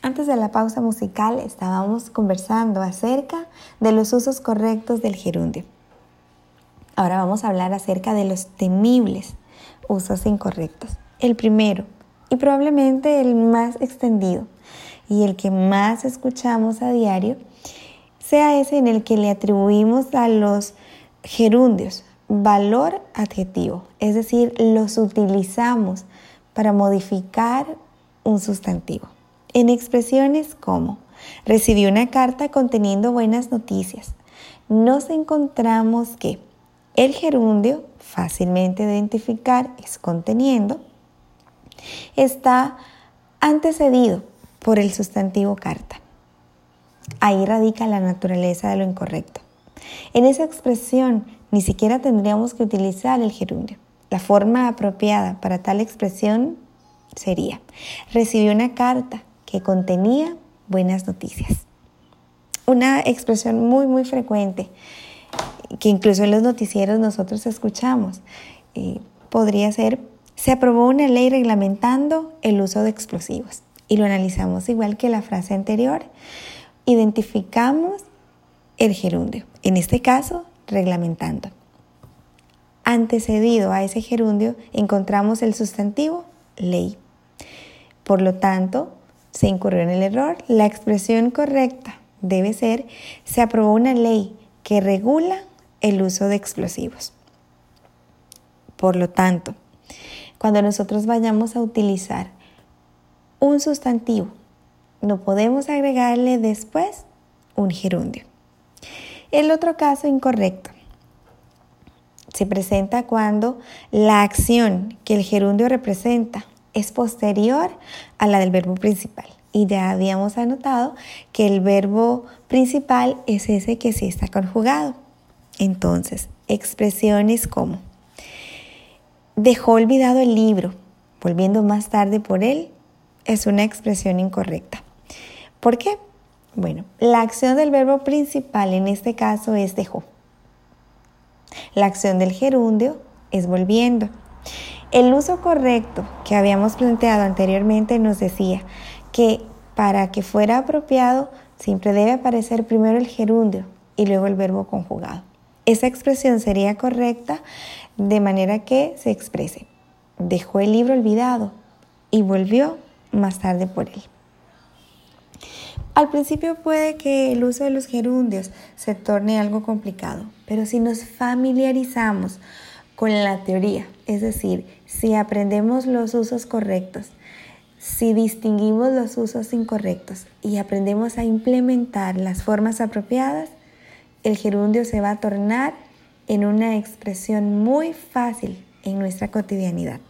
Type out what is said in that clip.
Antes de la pausa musical estábamos conversando acerca de los usos correctos del gerundio. Ahora vamos a hablar acerca de los temibles usos incorrectos. El primero, y probablemente el más extendido y el que más escuchamos a diario, sea ese en el que le atribuimos a los gerundios valor adjetivo, es decir, los utilizamos para modificar un sustantivo. En expresiones como recibí una carta conteniendo buenas noticias, nos encontramos que el gerundio, fácilmente identificar, es conteniendo, está antecedido por el sustantivo carta. Ahí radica la naturaleza de lo incorrecto. En esa expresión ni siquiera tendríamos que utilizar el gerundio. La forma apropiada para tal expresión sería, recibí una carta que contenía buenas noticias. Una expresión muy, muy frecuente que incluso en los noticieros nosotros escuchamos. Eh, podría ser, se aprobó una ley reglamentando el uso de explosivos. Y lo analizamos igual que la frase anterior. Identificamos el gerundio. En este caso, reglamentando. Antecedido a ese gerundio encontramos el sustantivo ley. Por lo tanto, se incurrió en el error. La expresión correcta debe ser, se aprobó una ley que regula el uso de explosivos. Por lo tanto, cuando nosotros vayamos a utilizar un sustantivo, no podemos agregarle después un gerundio. El otro caso incorrecto se presenta cuando la acción que el gerundio representa es posterior a la del verbo principal. Y ya habíamos anotado que el verbo principal es ese que sí está conjugado. Entonces, expresiones como dejó olvidado el libro, volviendo más tarde por él, es una expresión incorrecta. ¿Por qué? Bueno, la acción del verbo principal en este caso es dejó. La acción del gerundio es volviendo. El uso correcto que habíamos planteado anteriormente nos decía que para que fuera apropiado siempre debe aparecer primero el gerundio y luego el verbo conjugado. Esa expresión sería correcta de manera que se exprese. Dejó el libro olvidado y volvió más tarde por él. Al principio puede que el uso de los gerundios se torne algo complicado, pero si nos familiarizamos con la teoría, es decir, si aprendemos los usos correctos, si distinguimos los usos incorrectos y aprendemos a implementar las formas apropiadas, el gerundio se va a tornar en una expresión muy fácil en nuestra cotidianidad.